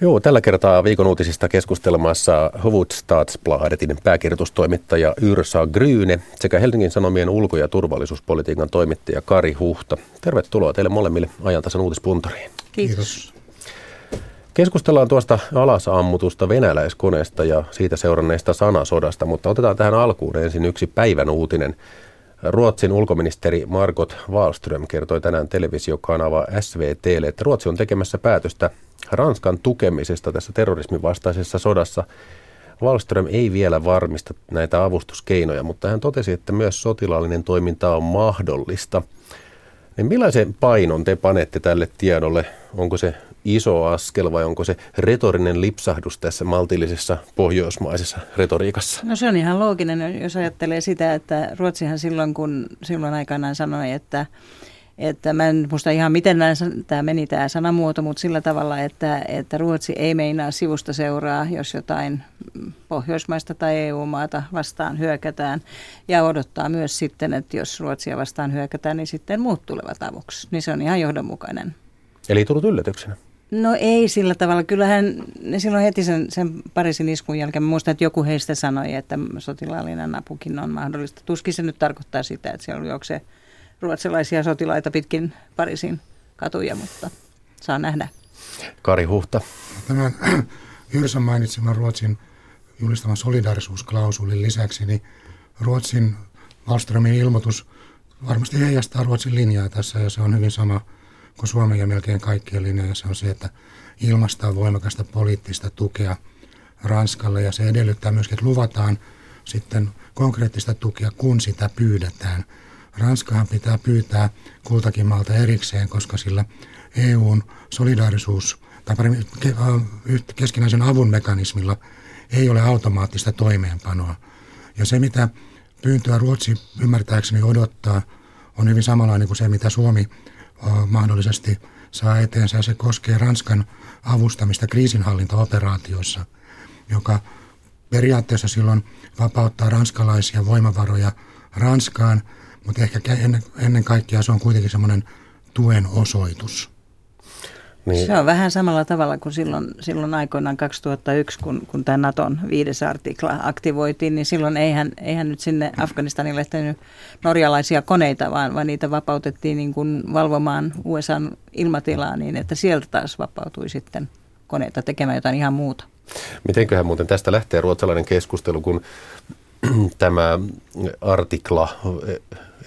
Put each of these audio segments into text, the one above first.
Joo, tällä kertaa viikon uutisista keskustelemassa Hufvudstadsbladetin pääkirjoitustoimittaja Yrsa Gryne sekä Helsingin Sanomien ulko- ja turvallisuuspolitiikan toimittaja Kari Huhta. Tervetuloa teille molemmille ajantasan uutispuntariin. Kiitos. Keskustellaan tuosta alasammutusta venäläiskoneesta ja siitä seuranneesta sanasodasta, mutta otetaan tähän alkuun ensin yksi päivän uutinen. Ruotsin ulkoministeri Margot Wallström kertoi tänään televisiokanava SVTlle, että Ruotsi on tekemässä päätöstä Ranskan tukemisesta tässä terrorismin vastaisessa sodassa. Wallström ei vielä varmista näitä avustuskeinoja, mutta hän totesi, että myös sotilaallinen toiminta on mahdollista. Niin millaisen painon te panette tälle tiedolle? Onko se iso askel vai onko se retorinen lipsahdus tässä maltillisessa pohjoismaisessa retoriikassa? No se on ihan looginen, jos ajattelee sitä, että Ruotsihan silloin, kun silloin aikanaan sanoi, että että mä en muista ihan miten tämä meni tämä sanamuoto, mutta sillä tavalla, että, että Ruotsi ei meinaa sivusta seuraa, jos jotain Pohjoismaista tai EU-maata vastaan hyökätään. Ja odottaa myös sitten, että jos Ruotsia vastaan hyökätään, niin sitten muut tulevat avuksi. Niin se on ihan johdonmukainen. Eli ei tullut yllätyksenä? No ei sillä tavalla. Kyllähän ne silloin heti sen, sen Pariisin iskun jälkeen, mä muistan, että joku heistä sanoi, että sotilaallinen apukin on mahdollista. Tuskin se nyt tarkoittaa sitä, että siellä juoksee ruotsalaisia sotilaita pitkin Pariisin katuja, mutta saa nähdä. Kari Huhta. Tämän Jyrsän mainitseman Ruotsin julistavan solidaarisuusklausulin lisäksi, niin Ruotsin Wallströmin ilmoitus varmasti heijastaa Ruotsin linjaa tässä ja se on hyvin sama – kuin Suomen ja melkein kaikkien linjoja, se on se, että ilmastaa voimakasta poliittista tukea Ranskalle ja se edellyttää myöskin, että luvataan sitten konkreettista tukea, kun sitä pyydetään. Ranskahan pitää pyytää kultakin maalta erikseen, koska sillä EUn solidaarisuus tai keskinäisen avun mekanismilla ei ole automaattista toimeenpanoa. Ja se, mitä pyyntöä Ruotsi ymmärtääkseni odottaa, on hyvin samanlainen kuin se, mitä Suomi mahdollisesti saa eteensä. Se koskee Ranskan avustamista kriisinhallintaoperaatioissa, joka periaatteessa silloin vapauttaa ranskalaisia voimavaroja Ranskaan, mutta ehkä ennen, ennen kaikkea se on kuitenkin semmoinen tuen osoitus. Niin. Se on vähän samalla tavalla kuin silloin, silloin aikoinaan 2001, kun, kun tämä Naton viides artikla aktivoitiin, niin silloin eihän, eihän nyt sinne Afganistanille lähtenyt norjalaisia koneita, vaan, vaan niitä vapautettiin niin kuin valvomaan USAn ilmatilaa niin, että sieltä taas vapautui sitten koneita tekemään jotain ihan muuta. Mitenköhän muuten tästä lähtee ruotsalainen keskustelu, kun tämä artikla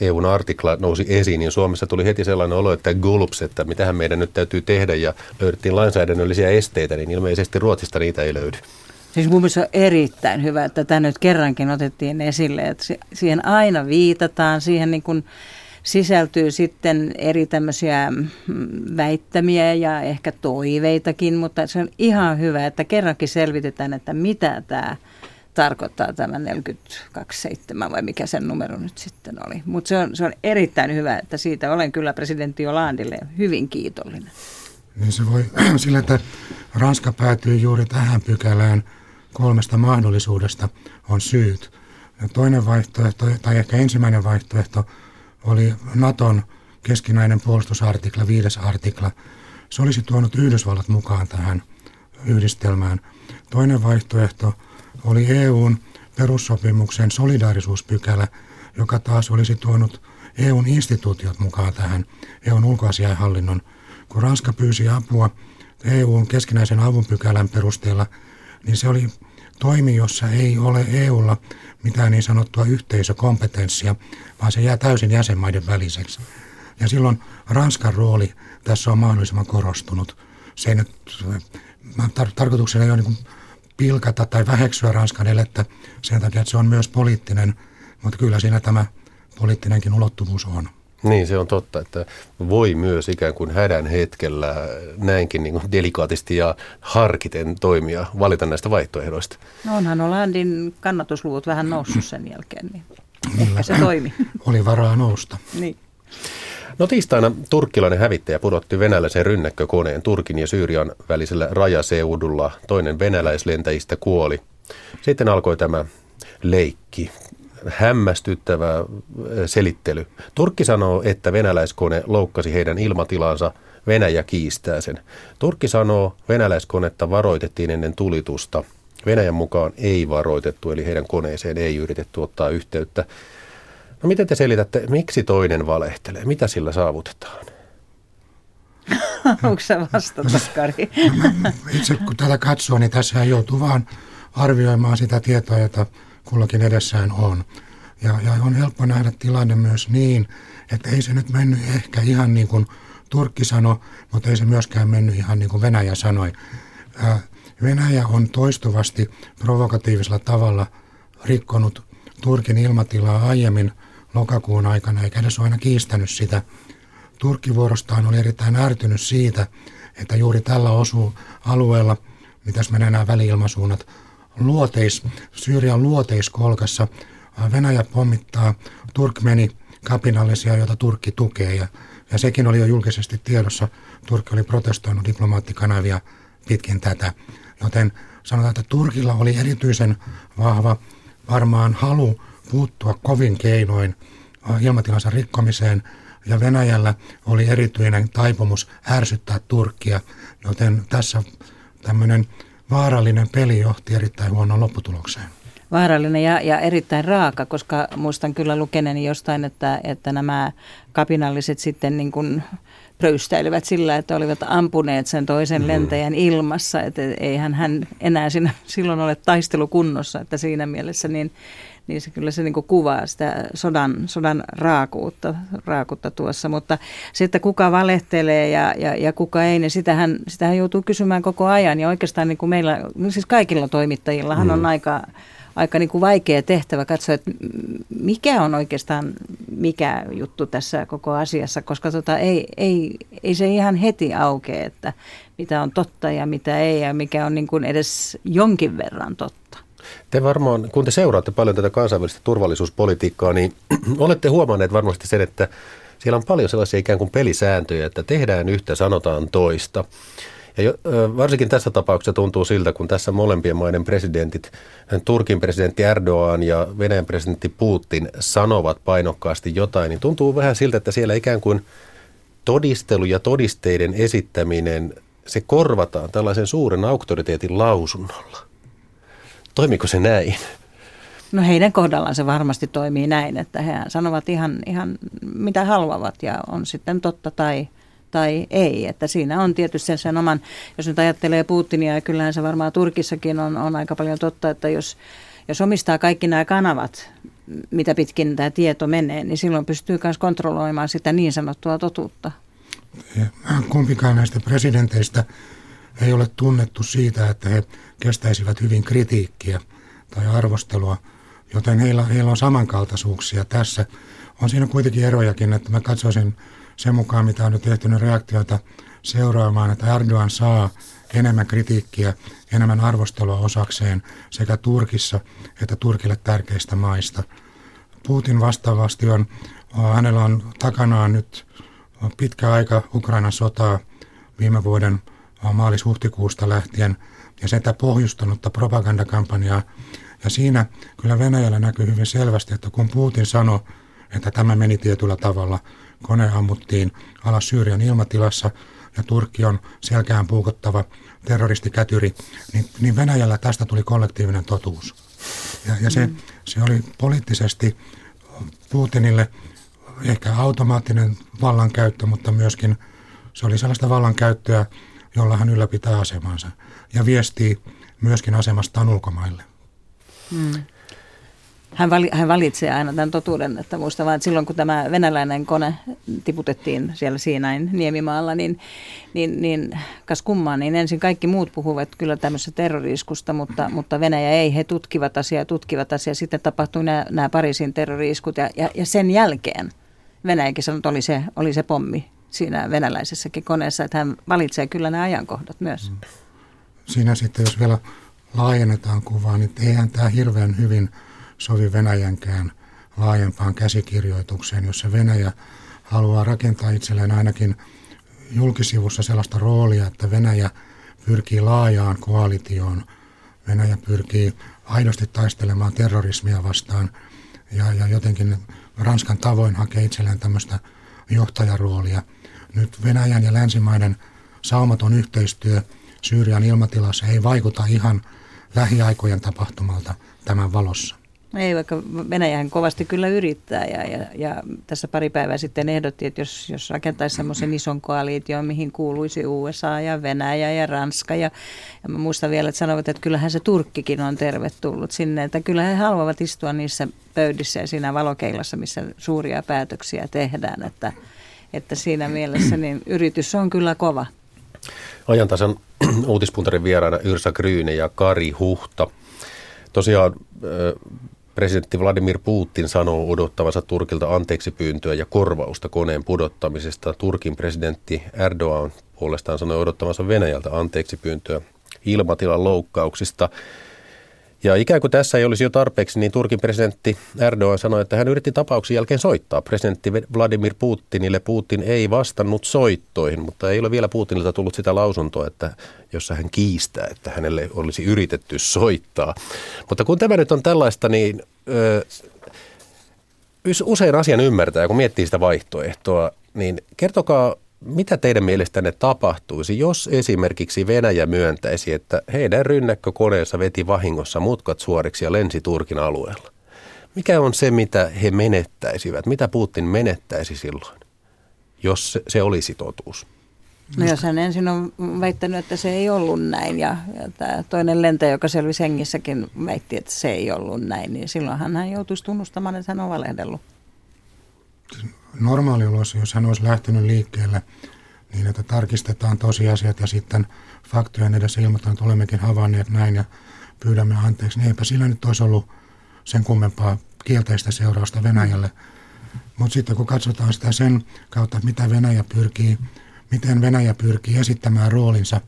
EUn artikla nousi esiin, niin Suomessa tuli heti sellainen olo, että gulps, että mitähän meidän nyt täytyy tehdä ja löydettiin lainsäädännöllisiä esteitä, niin ilmeisesti Ruotsista niitä ei löydy. Siis mun mielestä on erittäin hyvä, että tämä nyt kerrankin otettiin esille, että siihen aina viitataan, siihen niin kuin sisältyy sitten eri tämmöisiä mm, väittämiä ja ehkä toiveitakin, mutta se on ihan hyvä, että kerrankin selvitetään, että mitä tämä tarkoittaa tämä 42.7 vai mikä sen numero nyt sitten oli. Mutta se on, se on erittäin hyvä, että siitä olen kyllä presidentti Olandille hyvin kiitollinen. Niin se voi sillä, että Ranska päätyy juuri tähän pykälään kolmesta mahdollisuudesta on syyt. Toinen vaihtoehto, tai ehkä ensimmäinen vaihtoehto, oli Naton keskinäinen puolustusartikla, viides artikla. Se olisi tuonut Yhdysvallat mukaan tähän yhdistelmään. Toinen vaihtoehto oli EUn perussopimuksen solidaarisuuspykälä, joka taas olisi tuonut EUn instituutiot mukaan tähän EUn ulkoasiainhallinnon. Kun Ranska pyysi apua EUn keskinäisen avun pykälän perusteella, niin se oli toimi, jossa ei ole EUlla mitään niin sanottua yhteisökompetenssia, vaan se jää täysin jäsenmaiden väliseksi. Ja silloin Ranskan rooli tässä on mahdollisimman korostunut. Se nyt, tar- tarkoituksena ei ole niin pilkata tai väheksyä Ranskan elettä sen takia, että se on myös poliittinen, mutta kyllä siinä tämä poliittinenkin ulottuvuus on. Niin, se on totta, että voi myös ikään kuin hädän hetkellä näinkin niin delikaatisti ja harkiten toimia, valita näistä vaihtoehdoista. No onhan Hollandin kannatusluvut vähän noussut sen jälkeen, niin ehkä se toimi. Oli varaa nousta. niin. No tiistaina turkkilainen hävittäjä pudotti venäläisen rynnäkkökoneen Turkin ja Syyrian välisellä rajaseudulla. Toinen venäläislentäjistä kuoli. Sitten alkoi tämä leikki, hämmästyttävä selittely. Turkki sanoo, että venäläiskone loukkasi heidän ilmatilansa Venäjä kiistää sen. Turkki sanoo, venäläiskonetta varoitettiin ennen tulitusta. Venäjän mukaan ei varoitettu, eli heidän koneeseen ei yritetty ottaa yhteyttä. No miten te selitätte, miksi toinen valehtelee? Mitä sillä saavutetaan? Onko se vastata, Kari? Itse kun tätä katsoo, niin tässä joutuu vaan arvioimaan sitä tietoa, jota kullakin edessään on. Ja, ja on helppo nähdä tilanne myös niin, että ei se nyt mennyt ehkä ihan niin kuin Turkki sanoi, mutta ei se myöskään mennyt ihan niin kuin Venäjä sanoi. Venäjä on toistuvasti provokatiivisella tavalla rikkonut Turkin ilmatilaa aiemmin lokakuun aikana, eikä edes ole aina kiistänyt sitä. Turkki vuorostaan oli erittäin ärtynyt siitä, että juuri tällä osuu alueella, mitäs me nämä väliilmasuunnat, luoteis, Syyrian luoteiskolkassa Venäjä pommittaa Turkmeni kapinallisia, joita Turkki tukee. Ja, ja sekin oli jo julkisesti tiedossa. Turkki oli protestoinut diplomaattikanavia pitkin tätä. Joten sanotaan, että Turkilla oli erityisen vahva varmaan halu puuttua kovin keinoin ilmatilansa rikkomiseen ja Venäjällä oli erityinen taipumus ärsyttää Turkkia, joten tässä tämmöinen vaarallinen peli johti erittäin huonoon lopputulokseen. Vaarallinen ja, ja erittäin raaka, koska muistan kyllä lukeneeni jostain, että, että nämä kapinalliset sitten niin kuin pröystäilivät sillä, että olivat ampuneet sen toisen mm. lentäjän ilmassa. Että eihän hän enää siinä, silloin ole taistelukunnossa, että siinä mielessä niin, niin se kyllä se niin kuvaa sitä sodan, sodan raakuutta, raakuutta tuossa. Mutta se, että kuka valehtelee ja, ja, ja kuka ei, niin sitähän, sitähän joutuu kysymään koko ajan. Ja oikeastaan niin kuin meillä, siis kaikilla toimittajillahan mm. on aika aika niin kuin vaikea tehtävä katsoa, että mikä on oikeastaan mikä juttu tässä koko asiassa, koska tota, ei, ei, ei se ihan heti aukea, että mitä on totta ja mitä ei ja mikä on niin kuin edes jonkin verran totta. Te varmaan, kun te seuraatte paljon tätä kansainvälistä turvallisuuspolitiikkaa, niin olette huomanneet varmasti sen, että siellä on paljon sellaisia ikään kuin pelisääntöjä, että tehdään yhtä, sanotaan toista. Ja jo, varsinkin tässä tapauksessa tuntuu siltä, kun tässä molempien maiden presidentit, Turkin presidentti Erdogan ja Venäjän presidentti Putin sanovat painokkaasti jotain, niin tuntuu vähän siltä, että siellä ikään kuin todistelu ja todisteiden esittäminen, se korvataan tällaisen suuren auktoriteetin lausunnolla. Toimiko se näin? No heidän kohdallaan se varmasti toimii näin, että he sanovat ihan, ihan mitä haluavat ja on sitten totta tai, tai ei. Että siinä on tietysti sen, oman, jos nyt ajattelee Putinia, ja kyllähän se varmaan Turkissakin on, on aika paljon totta, että jos, jos omistaa kaikki nämä kanavat, mitä pitkin tämä tieto menee, niin silloin pystyy myös kontrolloimaan sitä niin sanottua totuutta. Kumpikaan näistä presidenteistä ei ole tunnettu siitä, että he kestäisivät hyvin kritiikkiä tai arvostelua, joten heillä, heillä on samankaltaisuuksia tässä. On siinä kuitenkin erojakin, että mä katsoisin sen mukaan, mitä on nyt tehty reaktioita seuraamaan, että Erdogan saa enemmän kritiikkiä, enemmän arvostelua osakseen sekä Turkissa että Turkille tärkeistä maista. Putin vastaavasti on, hänellä on takanaan nyt pitkä aika Ukrainan sotaa viime vuoden maalis-huhtikuusta lähtien ja sitä pohjustunutta propagandakampanjaa. Ja siinä kyllä Venäjällä näkyy hyvin selvästi, että kun Putin sanoi, että tämä meni tietyllä tavalla, kone ammuttiin alas Syyrian ilmatilassa ja Turkki on selkään puukottava terroristikätyri, niin, niin Venäjällä tästä tuli kollektiivinen totuus. Ja, ja se, se oli poliittisesti Putinille ehkä automaattinen vallankäyttö, mutta myöskin se oli sellaista vallankäyttöä, jolla hän ylläpitää asemansa ja viestii myöskin asemastaan ulkomaille. Mm hän, vali, hän valitsee aina tämän totuuden, että muista vaan, että silloin kun tämä venäläinen kone tiputettiin siellä Siinain niemimaalla, niin, niin, niin kas kummaa, niin ensin kaikki muut puhuvat kyllä tämmöisestä terroriskusta, mutta, mutta Venäjä ei, he tutkivat asiaa, tutkivat asiaa, sitten tapahtui nämä, nämä Pariisin terroriskut ja, ja, ja sen jälkeen Venäjäkin sanoi, että oli se, oli se pommi siinä venäläisessäkin koneessa, että hän valitsee kyllä nämä ajankohdat myös. Siinä sitten, jos vielä laajennetaan kuvaa, niin eihän tämä hirveän hyvin – sovi Venäjänkään laajempaan käsikirjoitukseen, jossa Venäjä haluaa rakentaa itselleen ainakin julkisivussa sellaista roolia, että Venäjä pyrkii laajaan koalitioon. Venäjä pyrkii aidosti taistelemaan terrorismia vastaan ja, ja jotenkin Ranskan tavoin hakee itselleen tämmöistä johtajaroolia. nyt Venäjän ja länsimaiden saumaton yhteistyö Syyrian ilmatilassa ei vaikuta ihan lähiaikojen tapahtumalta tämän valossa. Ei, vaikka Venäjähän kovasti kyllä yrittää ja, ja, ja tässä pari päivää sitten ehdotti, että jos, jos rakentaisi semmoisen ison koaliition, mihin kuuluisi USA ja Venäjä ja Ranska ja, ja mä muistan vielä, että sanovat, että kyllähän se Turkkikin on tervetullut sinne, että kyllä he haluavat istua niissä pöydissä ja siinä valokeilassa, missä suuria päätöksiä tehdään, että, että siinä mielessä niin yritys on kyllä kova. Ajantasan uutispuntarin vieraana Yrsa Gryyne ja Kari Huhta. Tosiaan Presidentti Vladimir Putin sanoo odottavansa Turkilta anteeksi pyyntöä ja korvausta koneen pudottamisesta. Turkin presidentti Erdogan puolestaan sanoi odottavansa Venäjältä anteeksi pyyntöä ilmatilan loukkauksista. Ja ikään kuin tässä ei olisi jo tarpeeksi, niin Turkin presidentti Erdogan sanoi, että hän yritti tapauksen jälkeen soittaa presidentti Vladimir Putinille. Putin ei vastannut soittoihin, mutta ei ole vielä Putinilta tullut sitä lausuntoa, että jossa hän kiistää, että hänelle olisi yritetty soittaa. Mutta kun tämä nyt on tällaista, niin ö, usein asian ymmärtää, kun miettii sitä vaihtoehtoa, niin kertokaa mitä teidän mielestänne tapahtuisi, jos esimerkiksi Venäjä myöntäisi, että heidän rynnäkkökoneensa veti vahingossa mutkat suoriksi ja lensi Turkin alueella? Mikä on se, mitä he menettäisivät? Mitä Putin menettäisi silloin, jos se olisi totuus? No jos hän ensin on väittänyt, että se ei ollut näin ja, ja tämä toinen lentäjä, joka selvisi hengissäkin, väitti, että se ei ollut näin, niin silloin hän joutuisi tunnustamaan, että hän on valehdellut normaalioloissa, jos hän olisi lähtenyt liikkeelle niin, että tarkistetaan tosiasiat ja sitten faktojen edessä ilmoitetaan, että olemmekin havainneet näin ja pyydämme anteeksi, niin eipä sillä nyt olisi ollut sen kummempaa kielteistä seurausta Venäjälle. Mutta sitten kun katsotaan sitä sen kautta, että mitä Venäjä pyrkii, miten Venäjä pyrkii esittämään roolinsa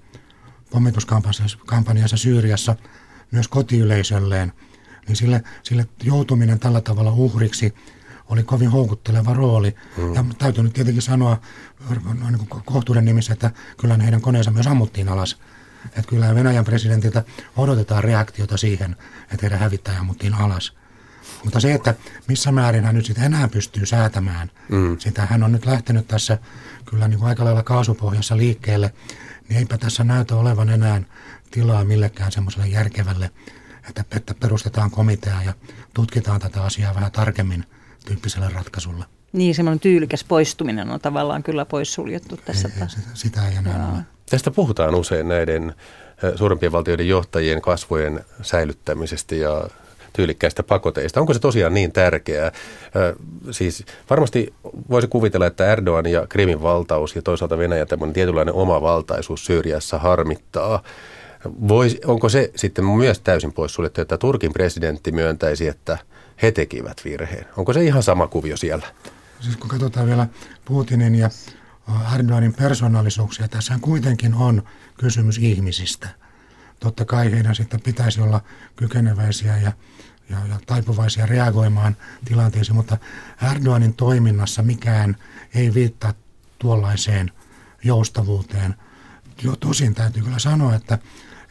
pommituskampanjassa Syyriassa myös kotiyleisölleen, niin sille, sille joutuminen tällä tavalla uhriksi – oli kovin houkutteleva rooli. Mm. Ja täytyy nyt tietenkin sanoa niin kohtuuden nimissä, että kyllä heidän koneensa myös ammuttiin alas. Että kyllä Venäjän presidentiltä odotetaan reaktiota siihen, että heidän hävittäjä ammuttiin alas. Mutta se, että missä määrin hän nyt sitten enää pystyy säätämään, mm. sitä hän on nyt lähtenyt tässä kyllä niin kuin aika lailla kaasupohjassa liikkeelle, niin eipä tässä näytä olevan enää tilaa millekään semmoiselle järkevälle, että, että perustetaan komitea ja tutkitaan tätä asiaa vähän tarkemmin – tyyppisellä ratkaisulla. Niin, semmoinen tyylikäs poistuminen on tavallaan kyllä poissuljettu tässä. Ei, sitä, sitä ei enää ole. Tästä puhutaan usein näiden suurempien valtioiden johtajien kasvojen säilyttämisestä ja tyylikkäistä pakoteista. Onko se tosiaan niin tärkeää? Siis varmasti voisi kuvitella, että Erdogan ja Krimin valtaus ja toisaalta Venäjän tämmöinen tietynlainen oma valtaisuus Syyriassa harmittaa. Vois, onko se sitten myös täysin poissuljettu, että Turkin presidentti myöntäisi, että – he tekivät virheen. Onko se ihan sama kuvio siellä? Siis kun katsotaan vielä Putinin ja Erdoganin persoonallisuuksia, tässä kuitenkin on kysymys ihmisistä. Totta kai heidän sitten pitäisi olla kykeneväisiä ja, ja, ja taipuvaisia reagoimaan tilanteisiin, mutta Erdoganin toiminnassa mikään ei viittaa tuollaiseen joustavuuteen. Jo tosin täytyy kyllä sanoa, että,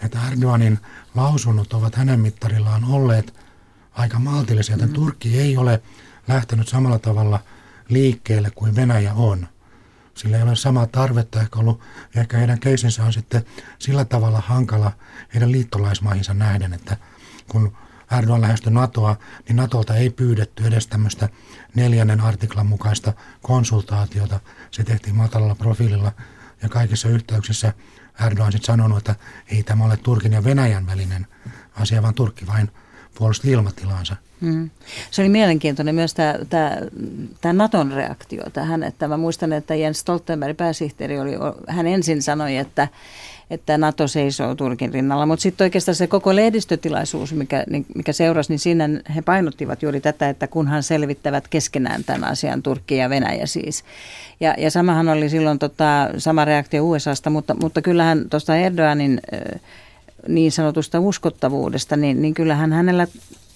että Erdoganin lausunnot ovat hänen mittarillaan olleet aika maltillisia. Mm. Turkki ei ole lähtenyt samalla tavalla liikkeelle kuin Venäjä on. Sillä ei ole samaa tarvetta ehkä ollut, ehkä heidän keisinsä on sitten sillä tavalla hankala heidän liittolaismaihinsa nähden, että kun Erdogan lähestyi NATOa, niin NATOlta ei pyydetty edes tämmöistä neljännen artiklan mukaista konsultaatiota. Se tehtiin matalalla profiililla ja kaikissa yhteyksissä Erdogan sitten sanonut, että ei tämä ole Turkin ja Venäjän välinen asia, vaan Turkki vain puolusti ilmatilaansa. Mm. Se oli mielenkiintoinen myös tämä, tämä, tämä Naton reaktio tähän, että mä muistan, että Jens Stoltenberg, pääsihteeri, oli, hän ensin sanoi, että, että NATO seisoo Turkin rinnalla, mutta sitten oikeastaan se koko lehdistötilaisuus, mikä, niin, mikä seurasi, niin siinä he painottivat juuri tätä, että kunhan selvittävät keskenään tämän asian, Turkki ja Venäjä siis. Ja, ja samahan oli silloin tota, sama reaktio USAsta, mutta, mutta kyllähän tuosta Erdoganin niin sanotusta uskottavuudesta, niin, niin kyllähän hänellä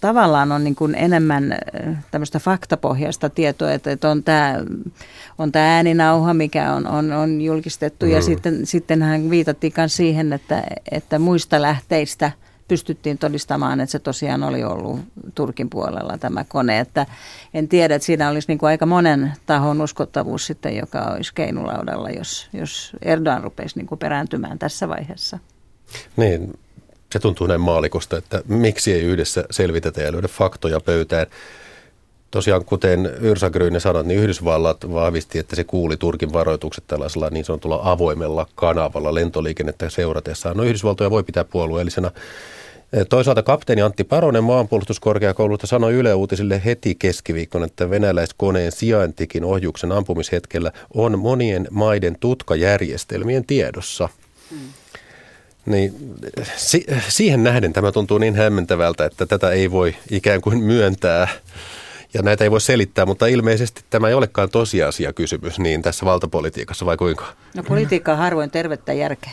tavallaan on niin kuin enemmän äh, tämmöistä faktapohjaista tietoa, että, että on tämä on tämä ääninauha, mikä on, on, on julkistettu mm. ja sitten, sitten hän viitattiin myös siihen, että, että muista lähteistä pystyttiin todistamaan, että se tosiaan oli ollut Turkin puolella tämä kone. Että en tiedä, että siinä olisi niin kuin aika monen tahon uskottavuus sitten, joka olisi keinulaudalla, jos, jos Erdogan rupesi niin kuin perääntymään tässä vaiheessa. Niin, se tuntuu näin maalikosta, että miksi ei yhdessä selvitetä ja löydä faktoja pöytään. Tosiaan, kuten Yrsa Gryne sanoi, niin Yhdysvallat vahvisti, että se kuuli Turkin varoitukset tällaisella niin sanotulla avoimella kanavalla lentoliikennettä seuratessaan. No Yhdysvaltoja voi pitää puolueellisena. Toisaalta kapteeni Antti Paronen maanpuolustuskorkeakoulusta sanoi Yle Uutisille heti keskiviikkona, että venäläiskoneen sijaintikin ohjuksen ampumishetkellä on monien maiden tutkajärjestelmien tiedossa. Mm. Niin, si- siihen nähden tämä tuntuu niin hämmentävältä, että tätä ei voi ikään kuin myöntää ja näitä ei voi selittää, mutta ilmeisesti tämä ei olekaan tosiasia kysymys niin tässä valtapolitiikassa vai kuinka? No politiikka on harvoin tervettä järkeä.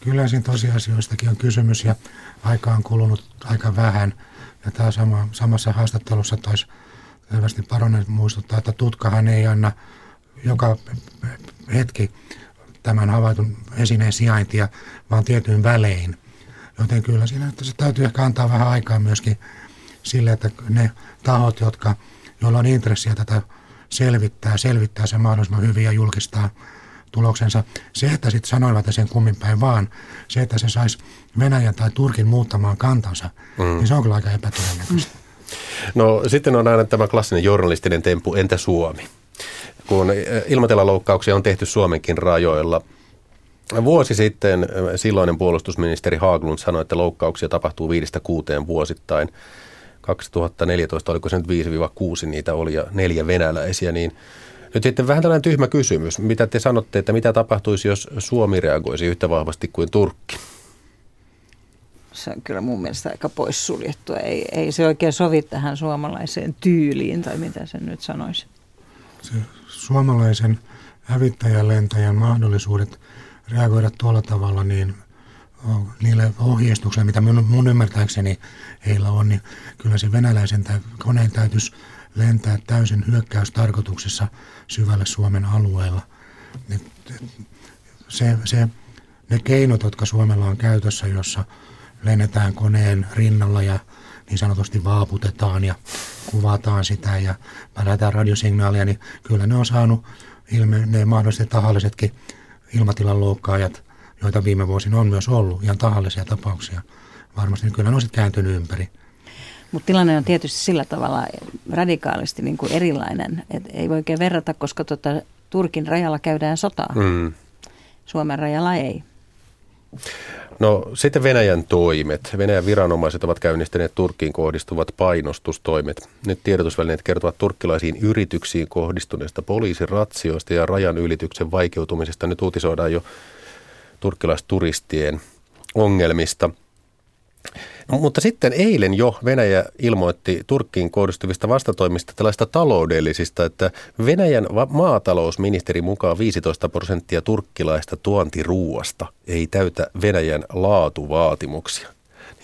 Kyllä siinä tosiasioistakin on kysymys ja aika on kulunut aika vähän. Ja tämä sama, samassa haastattelussa toisi selvästi Paronen muistuttaa, että tutkahan ei anna joka hetki tämän havaitun esineen sijaintia, vaan tietyin välein. Joten kyllä siinä että se täytyy ehkä antaa vähän aikaa myöskin sille, että ne tahot, jotka, joilla on intressiä tätä selvittää, selvittää sen mahdollisimman hyvin ja julkistaa tuloksensa. Se, että sitten sanoivat sen kummin päin vaan, se, että se saisi Venäjän tai Turkin muuttamaan kantansa, mm. niin se on kyllä aika epätodennäköistä. No sitten on aina tämä klassinen journalistinen tempu, entä Suomi? Kun ilmatilaloukkauksia on tehty Suomenkin rajoilla – Vuosi sitten silloinen puolustusministeri Haaglund sanoi, että loukkauksia tapahtuu viidestä kuuteen vuosittain. 2014, oliko se nyt 5-6 niitä oli ja neljä venäläisiä, niin nyt sitten vähän tällainen tyhmä kysymys. Mitä te sanotte, että mitä tapahtuisi, jos Suomi reagoisi yhtä vahvasti kuin Turkki? Se on kyllä mun mielestä aika poissuljettua. Ei, ei se oikein sovi tähän suomalaiseen tyyliin, tai mitä sen nyt sanoisi. Se suomalaisen hävittäjän mahdollisuudet reagoida tuolla tavalla, niin – niille ohjeistuksille, mitä mun, mun ymmärtääkseni heillä on, niin kyllä se venäläisen tä, koneen täytyisi lentää täysin hyökkäystarkoituksessa syvälle Suomen alueella. Se, se, ne keinot, jotka Suomella on käytössä, jossa lennetään koneen rinnalla ja niin sanotusti vaaputetaan ja kuvataan sitä ja lähdetään radiosignaalia, niin kyllä ne on saanut ilme, ne mahdollisesti tahallisetkin ilmatilan loukkaajat – joita viime vuosina on myös ollut, ihan tahallisia tapauksia varmasti, niin kyllä ne on sitten kääntynyt ympäri. Mutta tilanne on tietysti sillä tavalla radikaalisti niin kuin erilainen, että ei voi oikein verrata, koska tota, Turkin rajalla käydään sotaa. Mm. Suomen rajalla ei. No sitten Venäjän toimet. Venäjän viranomaiset ovat käynnistäneet Turkkiin kohdistuvat painostustoimet. Nyt tiedotusvälineet kertovat turkkilaisiin yrityksiin kohdistuneista poliisiratsioista ja rajan ylityksen vaikeutumisesta. Nyt uutisoidaan jo turkkilaisturistien ongelmista. No, mutta sitten eilen jo Venäjä ilmoitti Turkkiin kohdistuvista vastatoimista tällaista taloudellisista, että Venäjän maatalousministeri mukaan 15 prosenttia turkkilaista tuontiruuasta ei täytä Venäjän laatuvaatimuksia.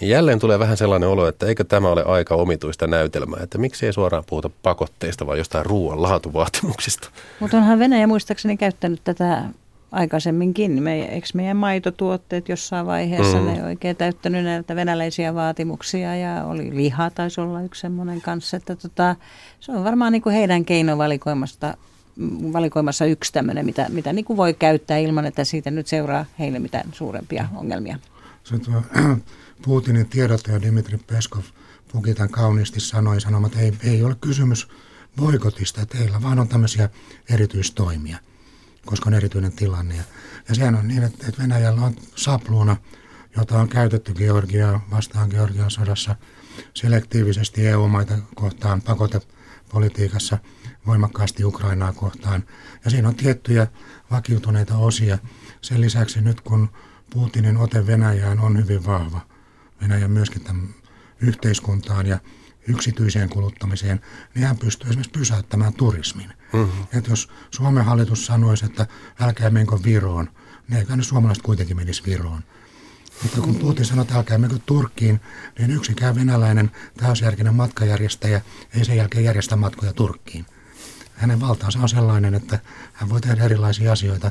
Niin jälleen tulee vähän sellainen olo, että eikö tämä ole aika omituista näytelmää, että miksi ei suoraan puhuta pakotteista, vaan jostain ruoan laatuvaatimuksista. Mutta onhan Venäjä muistaakseni käyttänyt tätä aikaisemminkin, me, eikö meidän maitotuotteet jossain vaiheessa, mm. ne oikein täyttänyt näitä venäläisiä vaatimuksia ja oli liha taisi olla yksi semmoinen kanssa, että tota, se on varmaan niin kuin heidän keinovalikoimasta valikoimassa yksi tämmöinen, mitä, mitä niin kuin voi käyttää ilman, että siitä nyt seuraa heille mitään suurempia ongelmia. Se tuo, Putinin tiedottaja Dimitri Peskov Pukitan kauniisti sanoi sanomaan, että ei, ei ole kysymys boikotista, että teillä vaan on tämmöisiä erityistoimia – koska on erityinen tilanne. Ja, sehän on niin, että, Venäjällä on sapluuna, jota on käytetty Georgiaa vastaan Georgian sodassa selektiivisesti EU-maita kohtaan, pakotepolitiikassa voimakkaasti Ukrainaa kohtaan. Ja siinä on tiettyjä vakiutuneita osia. Sen lisäksi nyt kun Putinin ote Venäjään on hyvin vahva, Venäjä myöskin tämän yhteiskuntaan ja yksityiseen kuluttamiseen, niin hän pystyy esimerkiksi pysäyttämään turismin. Mm-hmm. Että jos Suomen hallitus sanoisi, että älkää menkö Viroon, niin eikä ne suomalaiset kuitenkin menisi Viroon. Mutta kun Putin sanoi, että älkää menkö Turkkiin, niin yksikään venäläinen täysjärkinen matkajärjestäjä ei sen jälkeen järjestä matkoja Turkkiin. Hänen valtaansa on sellainen, että hän voi tehdä erilaisia asioita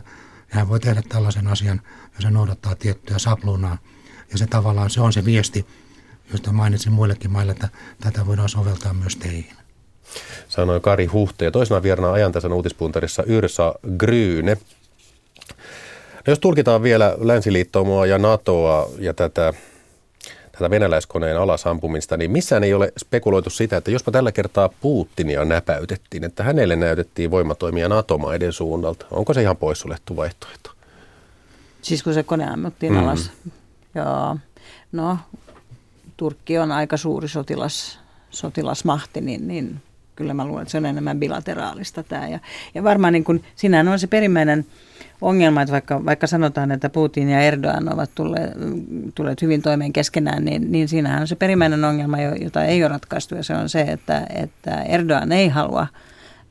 ja hän voi tehdä tällaisen asian, ja se noudattaa tiettyä sapluunaa. Ja se tavallaan se on se viesti, josta mainitsin muillekin maille, että tätä voidaan soveltaa myös teihin. Sanoi Kari Huhte ja toisena vierana ajantasan uutispuntarissa Yrsa Gryne. No jos tulkitaan vielä länsiliittoumaa ja NATOa ja tätä, tätä venäläiskoneen alasampumista, niin missään ei ole spekuloitu sitä, että jospa tällä kertaa Putinia näpäytettiin, että hänelle näytettiin voimatoimia NATO-maiden suunnalta. Onko se ihan poissuljettu vaihtoehto? Siis kun se kone ammuttiin mm. alas. Joo. No, Turkki on aika suuri sotilas, sotilasmahti, niin, niin kyllä mä luulen, että se on enemmän bilateraalista tämä. Ja, ja varmaan niin kun, sinähän on se perimmäinen ongelma, että vaikka, vaikka sanotaan, että Putin ja Erdogan ovat tulleet, tulleet hyvin toimeen keskenään, niin, niin siinähän on se perimmäinen ongelma, jota ei ole ratkaistu, ja se on se, että, että Erdogan ei halua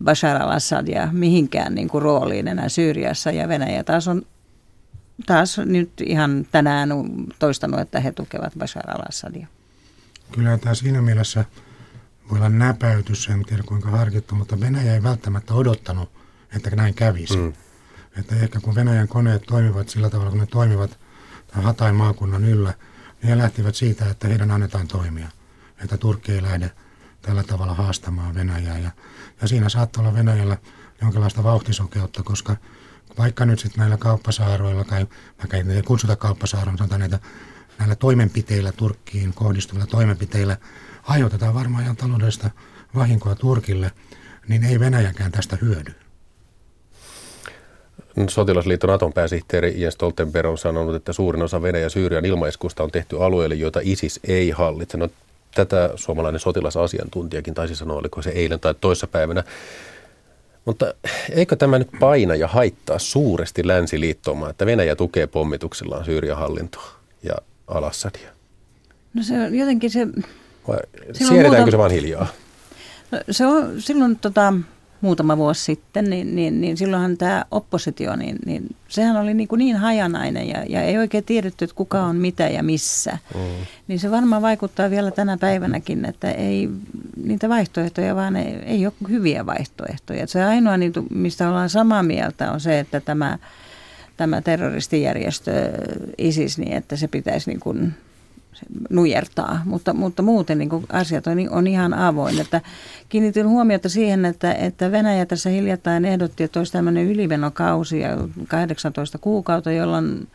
Bashar al-Assadia mihinkään niin kuin rooliin enää Syyriassa, ja Venäjä taas on taas nyt ihan tänään toistanut, että he tukevat Bashar al-Assadia. Kyllä tämä siinä mielessä voi olla näpäytys, en tiedä kuinka harkittu, mutta Venäjä ei välttämättä odottanut, että näin kävisi. Mm. Että ehkä kun Venäjän koneet toimivat sillä tavalla, kun ne toimivat tämän Hatain maakunnan yllä, niin he lähtivät siitä, että heidän annetaan toimia. Että Turkki ei lähde tällä tavalla haastamaan Venäjää. Ja, ja siinä saattaa olla Venäjällä jonkinlaista vauhtisokeutta, koska vaikka nyt sitten näillä kauppasaaroilla, tai vaikka ei kutsuta kauppasaaroilla, sanotaan näitä, näillä toimenpiteillä Turkkiin kohdistuvilla toimenpiteillä aiheutetaan varmaan ihan taloudellista vahinkoa Turkille, niin ei Venäjäkään tästä hyödy. Sotilasliiton Naton pääsihteeri Jens Stoltenberg on sanonut, että suurin osa Venäjä ja Syyrian ilmaiskusta on tehty alueelle, joita ISIS ei hallitse. No, tätä suomalainen sotilasasiantuntijakin taisi sanoa, oliko se eilen tai toissapäivänä. Mutta eikö tämä nyt paina ja haittaa suuresti länsiliittoumaa, että Venäjä tukee pommituksillaan Syyrian hallintoa ja Alassadia? No se on jotenkin se... Vai siedetäänkö muuta... se vaan hiljaa? No, se on silloin tota, muutama vuosi sitten, niin, niin, niin silloinhan tämä oppositio, niin, niin sehän oli niin, kuin niin hajanainen ja, ja ei oikein tiedetty, että kuka on mitä ja missä. Mm. Niin se varmaan vaikuttaa vielä tänä päivänäkin, että ei niitä vaihtoehtoja, vaan ei, ei ole hyviä vaihtoehtoja. Että se ainoa, mistä ollaan samaa mieltä, on se, että tämä, tämä terroristijärjestö ISIS, niin että se pitäisi niin kuin nujertaa, mutta, mutta muuten niin kuin asiat on, on ihan avoin. Että kiinnitin huomiota siihen, että, että Venäjä tässä hiljattain ehdotti, että olisi tämmöinen ylivenokausi ja 18 kuukautta, jolloin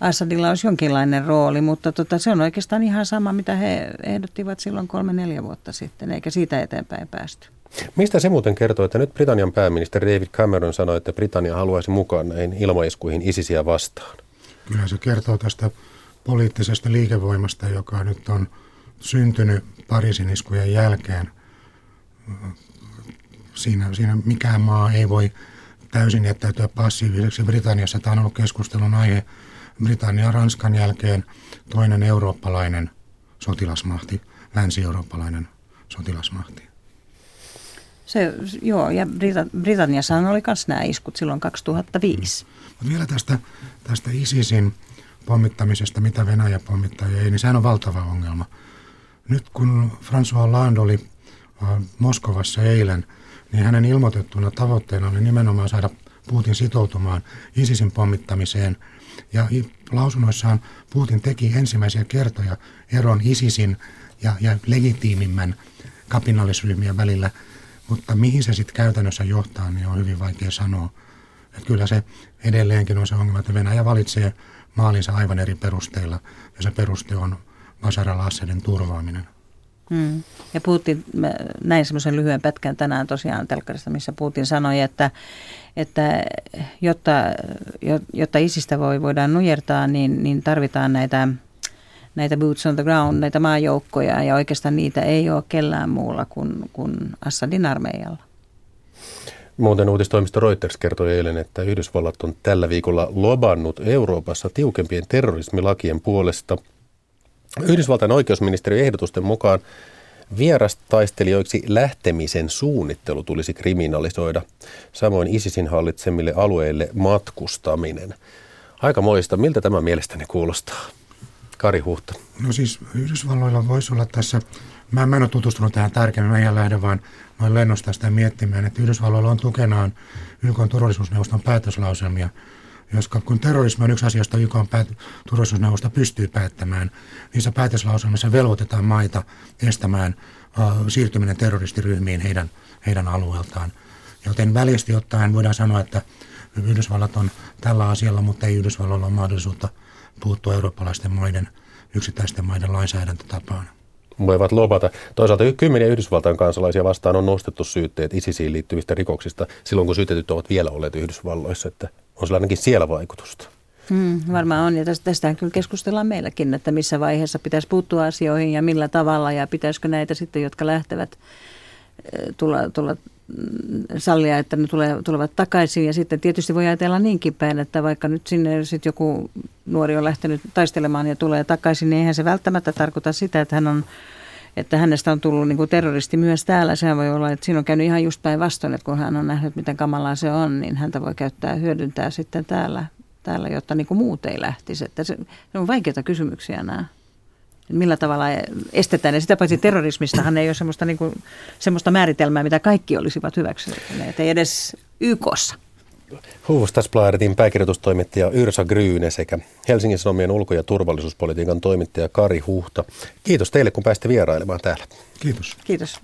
Assadilla olisi jonkinlainen rooli, mutta tota, se on oikeastaan ihan sama, mitä he ehdottivat silloin kolme-neljä vuotta sitten, eikä siitä eteenpäin päästy. Mistä se muuten kertoo, että nyt Britannian pääministeri David Cameron sanoi, että Britannia haluaisi mukaan näihin ilmaiskuihin ISISiä vastaan? Kyllä se kertoo tästä poliittisesta liikevoimasta, joka nyt on syntynyt Pariisin iskujen jälkeen. Siinä, siinä mikään maa ei voi täysin jättäytyä passiiviseksi. Britanniassa tämä on ollut keskustelun aihe. Britannia Ranskan jälkeen toinen eurooppalainen sotilasmahti, länsi-eurooppalainen sotilasmahti. Se, joo, ja Brita- Britanniassa oli myös nämä iskut silloin 2005. Mm. Mutta vielä tästä, tästä ISISin pommittamisesta, mitä Venäjä pommittaa ja ei, niin sehän on valtava ongelma. Nyt kun François Hollande oli äh, Moskovassa eilen, niin hänen ilmoitettuna tavoitteena oli nimenomaan saada Putin sitoutumaan ISISin pommittamiseen. Ja lausunnoissaan Putin teki ensimmäisiä kertoja eron ISISin ja, ja legitiimimmän kapinallisryhmien välillä. Mutta mihin se sitten käytännössä johtaa, niin on hyvin vaikea sanoa. Että kyllä se edelleenkin on se ongelma, että Venäjä valitsee maalinsa aivan eri perusteilla, ja se peruste on Bashar al-Assadin turvaaminen. Hmm. Ja Putin, näin semmoisen lyhyen pätkän tänään tosiaan telkkarista, missä Putin sanoi, että, että jotta, jotta isistä voi, voidaan nujertaa, niin, niin tarvitaan näitä, näitä boots on the ground, näitä maajoukkoja, ja oikeastaan niitä ei ole kellään muulla kuin, kuin Assadin armeijalla. Muuten uutistoimisto Reuters kertoi eilen, että Yhdysvallat on tällä viikolla lobannut Euroopassa tiukempien terrorismilakien puolesta. Yhdysvaltain oikeusministeriön ehdotusten mukaan vierastaistelijoiksi lähtemisen suunnittelu tulisi kriminalisoida. Samoin ISISin hallitsemille alueille matkustaminen. Aikamoista. Miltä tämä mielestäni kuulostaa? Kari Huhta. No siis Yhdysvalloilla voisi olla tässä, mä, mä en ole tutustunut tähän tarkemmin, mä en lähde vaan noin lennosta sitä miettimään, että Yhdysvalloilla on tukenaan YK turvallisuusneuvoston päätöslauselmia, Koska kun terrorismi on yksi asia, josta YK on päät- turvallisuusneuvosto pystyy päättämään, niissä päätöslauselmissa velvoitetaan maita estämään uh, siirtyminen terroristiryhmiin heidän, heidän alueeltaan. Joten väljesti ottaen voidaan sanoa, että Yhdysvallat on tällä asialla, mutta ei Yhdysvalloilla ole mahdollisuutta puuttua eurooppalaisten maiden, yksittäisten maiden lainsäädäntötapaan voivat lopata. Toisaalta kymmeniä Yhdysvaltain kansalaisia vastaan on nostettu syytteet ISISiin liittyvistä rikoksista silloin, kun syytetyt ovat vielä olleet Yhdysvalloissa, että on sillä ainakin siellä vaikutusta. Hmm, varmaan on, ja tästä, tästä kyllä keskustellaan meilläkin, että missä vaiheessa pitäisi puuttua asioihin ja millä tavalla, ja pitäisikö näitä sitten, jotka lähtevät eh, tulla, tulla sallia, että ne tulee, tulevat takaisin. Ja sitten tietysti voi ajatella niinkin päin, että vaikka nyt sinne sit joku nuori on lähtenyt taistelemaan ja tulee takaisin, niin eihän se välttämättä tarkoita sitä, että hän on että hänestä on tullut niin kuin terroristi myös täällä. Sehän voi olla, että siinä on käynyt ihan just päinvastoin, että kun hän on nähnyt, miten kamalaa se on, niin häntä voi käyttää hyödyntää sitten täällä, täällä jotta niin kuin muut ei lähtisi. Että se, se on vaikeita kysymyksiä nämä. Millä tavalla estetään. Ja sitä paitsi terrorismistahan ei ole semmoista, niin kuin, semmoista määritelmää, mitä kaikki olisivat hyväksyneet, ei edes YKssa. Hufvudstadsbladetin pääkirjoitustoimittaja Yrsa Gryne sekä Helsingin Sanomien ulko- ja turvallisuuspolitiikan toimittaja Kari Huhta. Kiitos teille, kun pääsitte vierailemaan täällä. Kiitos. Kiitos.